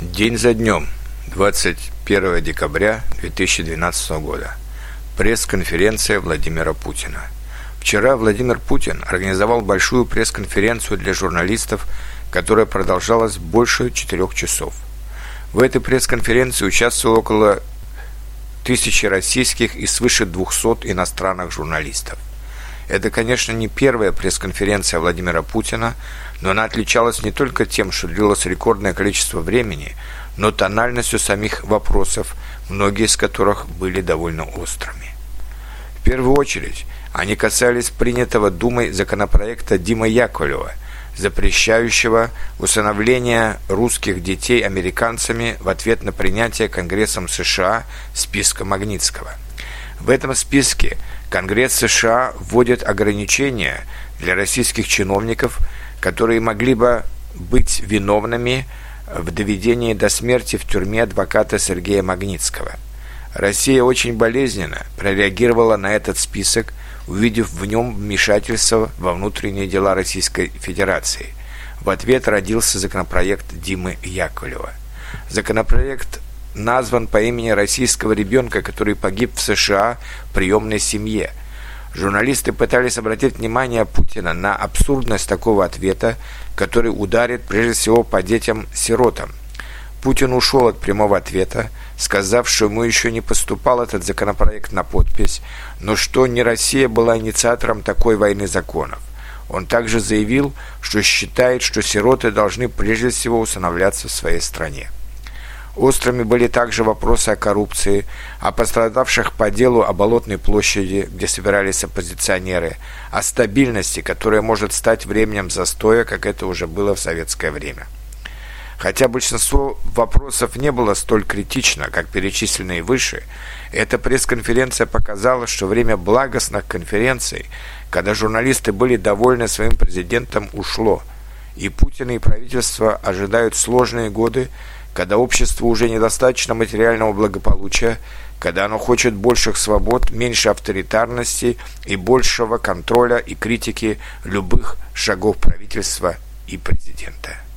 День за днем, 21 декабря 2012 года. Пресс-конференция Владимира Путина. Вчера Владимир Путин организовал большую пресс-конференцию для журналистов, которая продолжалась больше четырех часов. В этой пресс-конференции участвовало около тысячи российских и свыше 200 иностранных журналистов. Это, конечно, не первая пресс-конференция Владимира Путина, но она отличалась не только тем, что длилось рекордное количество времени, но тональностью самих вопросов, многие из которых были довольно острыми. В первую очередь, они касались принятого Думой законопроекта Дима Яковлева, запрещающего усыновление русских детей американцами в ответ на принятие Конгрессом США списка Магнитского. В этом списке Конгресс США вводит ограничения для российских чиновников, которые могли бы быть виновными в доведении до смерти в тюрьме адвоката Сергея Магнитского. Россия очень болезненно прореагировала на этот список, увидев в нем вмешательство во внутренние дела Российской Федерации. В ответ родился законопроект Димы Яковлева. Законопроект назван по имени российского ребенка, который погиб в США в приемной семье. Журналисты пытались обратить внимание Путина на абсурдность такого ответа, который ударит прежде всего по детям-сиротам. Путин ушел от прямого ответа, сказав, что ему еще не поступал этот законопроект на подпись, но что не Россия была инициатором такой войны законов. Он также заявил, что считает, что сироты должны прежде всего усыновляться в своей стране. Острыми были также вопросы о коррупции, о пострадавших по делу о Болотной площади, где собирались оппозиционеры, о стабильности, которая может стать временем застоя, как это уже было в советское время. Хотя большинство вопросов не было столь критично, как перечисленные выше, эта пресс-конференция показала, что время благостных конференций, когда журналисты были довольны своим президентом, ушло, и Путин и правительство ожидают сложные годы, когда обществу уже недостаточно материального благополучия, когда оно хочет больших свобод, меньше авторитарности и большего контроля и критики любых шагов правительства и президента.